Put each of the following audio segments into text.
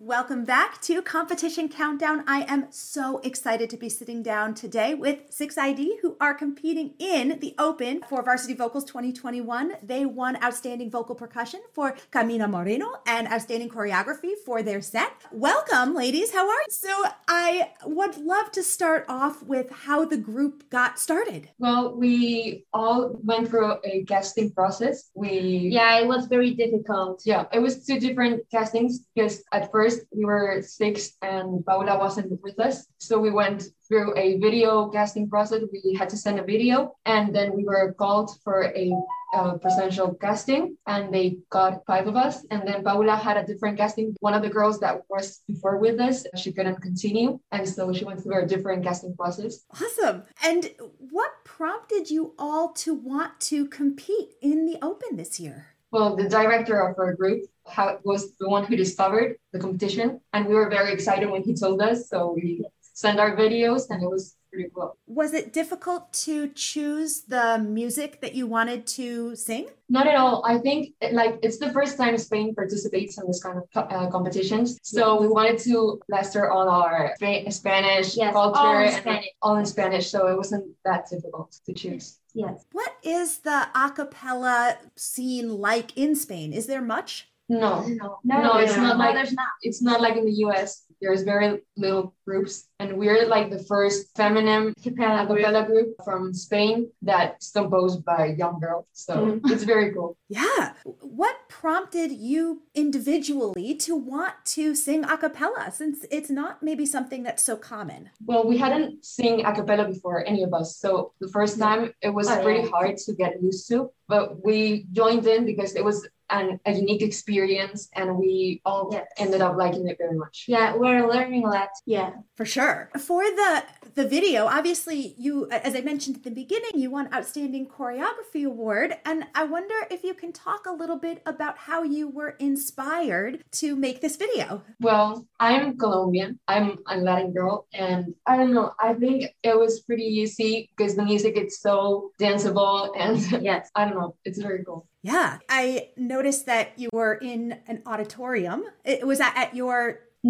Welcome back to Competition Countdown. I am so excited to be sitting down today with 6ID who are competing in the Open for Varsity Vocals 2021. They won Outstanding Vocal Percussion for Camina Moreno and Outstanding Choreography for their set. Welcome, ladies. How are you? So, I would love to start off with how the group got started. Well, we all went through a casting process. We Yeah, it was very difficult. yeah, it was two different castings because at first we were six and Paula wasn't with us. So we went through a video casting process. We had to send a video and then we were called for a uh, presidential casting and they got five of us. And then Paula had a different casting. One of the girls that was before with us, she couldn't continue. And so she went through a different casting process. Awesome. And what prompted you all to want to compete in the Open this year? Well, the director of our group ha- was the one who discovered the competition, and we were very excited when he told us. So we sent our videos, and it was pretty cool. Was it difficult to choose the music that you wanted to sing? Not at all. I think like it's the first time Spain participates in this kind of uh, competitions. So we wanted to plaster all our Spa- Spanish Yes, culture all in and Spanish. all in Spanish. So it wasn't that difficult to choose. Yes. What is the a cappella scene like in Spain? Is there much? No, No, No, no it's not no, like- there's not. it's not like in the US. There's very little groups, and we're like the first feminine a cappella group from Spain that's composed by a young girls. So mm-hmm. it's very cool. Yeah. What prompted you individually to want to sing a cappella since it's not maybe something that's so common? Well, we hadn't sing a cappella before, any of us. So the first time it was Oh, pretty yeah. hard to get used to, but we joined in because it was an, a unique experience and we all Yes. ended up liking it very much. Yeah, we're learning a lot. Yeah. For sure. For the the video, obviously you as I mentioned at the beginning, you won outstanding choreography award and I wonder if you can talk a little bit about how you were inspired to make this video. Well, I'm Colombian. I'm a Latin girl, and I don't know. I think it was pretty easy because the music is so danceable, and Yes. I don't know. It's very cool. Yeah, I noticed that you were in an auditorium. It was that at your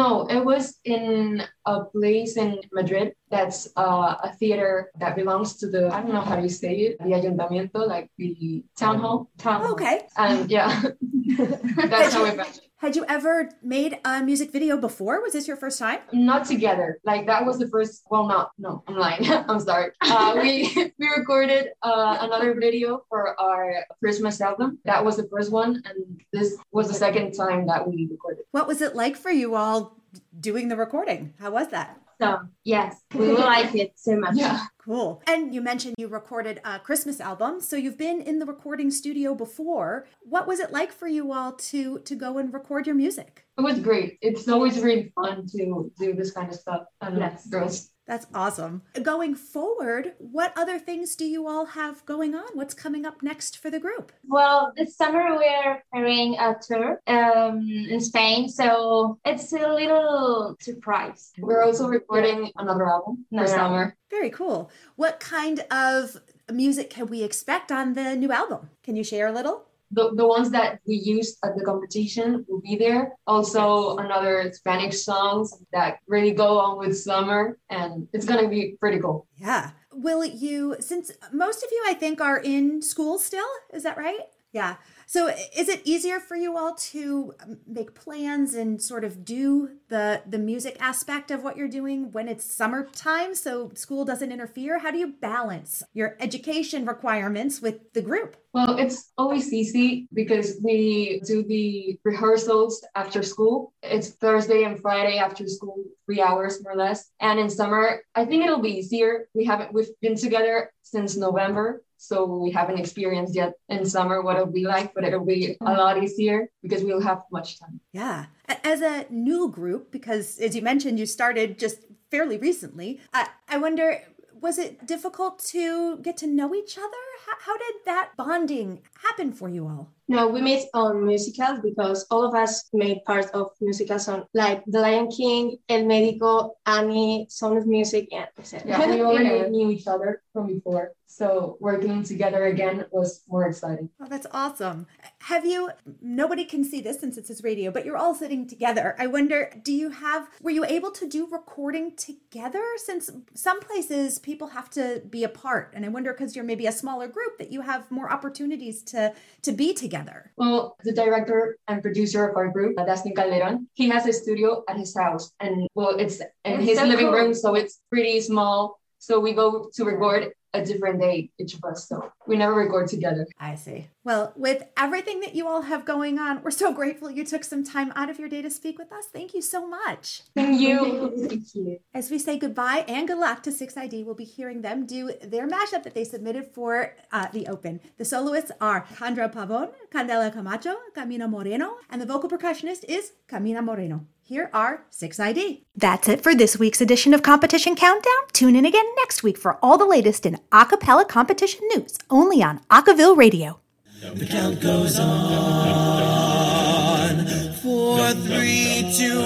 No, it was in a place in Madrid that's uh, a theater that belongs to the I don't know how you say it, the ayuntamiento, like the town hall. Town hall. Okay. And yeah, that's how we met. Had you ever made a music video before? Was this your first time? not together like that was the first well not no i'm lying i'm sorry uh, we we recorded uh, another video for our christmas album that was the first one and this was the second time that we recorded What was it like for you all doing the recording? How was that? So, yes, we like it so much. yeah Cool. And you mentioned you recorded a Christmas album, so you've been in the recording studio before. What was it like for you all to to go and record your music? it was great it's always really fun to do this kind of stuff and Yes. girls That's awesome. Going forward, what other things do you all have going on? What's coming up next for the group? Well, this summer we're preparing a tour um, in Spain, so it's a little surprise. we're also recording another album for Another summer Very cool. What kind of music can we expect on the new album? Can you share a little? The, the ones that we used at the competition will be there. Also, another Spanish songs that really go on with summer, and it's gonna be pretty cool. Yeah. Will you, since most of you, I think, are in school still, is that right? Yeah. So is it easier for you all to um, make plans and sort of do the the music aspect of what you're doing when it's summertime so school doesn't interfere? How do you balance your education requirements with the group? Well, it's always easy because we do the rehearsals after school. It's Thursday and Friday after school, three hours more or less. And in summer, I think it'll be easier. We haven't we've been together since November, so we haven't experienced yet in summer what it'll be like, but it'll be a lot easier because we'll have much time. Yeah. As a new group, because as you mentioned, you started just fairly recently, I, I wonder Was it difficult to get to know each other? How, how did that bonding happen for you all? No, we met on musicals because all of us made part of musicals on like The Lion King, El Médico, Annie, Sound of Music, and etc. Yeah, we already knew each other from before. So working together again was more exciting. Oh, that's awesome. Have you, nobody can see this since it's his radio, but you're all sitting together. I wonder, do you have, were you able to do recording together? Since some places people have to be apart. And I wonder, because you're maybe a smaller group, that you have more opportunities to, to be together. Well, the director and producer of our group, Dustin Calderon, he has a studio at his house. And well, it's in It's his so living cool. room. So it's pretty small. So we go to record a different day, each of us. So we never record together. I see. Well, with everything that you all have going on, we're so grateful you took some time out of your day to speak with us. Thank you so much. Thank you. Thank you. As we say goodbye and good luck to 6ID, we'll be hearing them do their mashup that they submitted for uh, the Open. The soloists are Candra Pavon, Candela Camacho, Camina Moreno, and the vocal percussionist is Camina Moreno. Here are 6ID. That's it for this week's edition of Competition Countdown. Tune in again next week for all the latest in a cappella competition news, only on Acaville Radio. The count goes on. Four, three, two,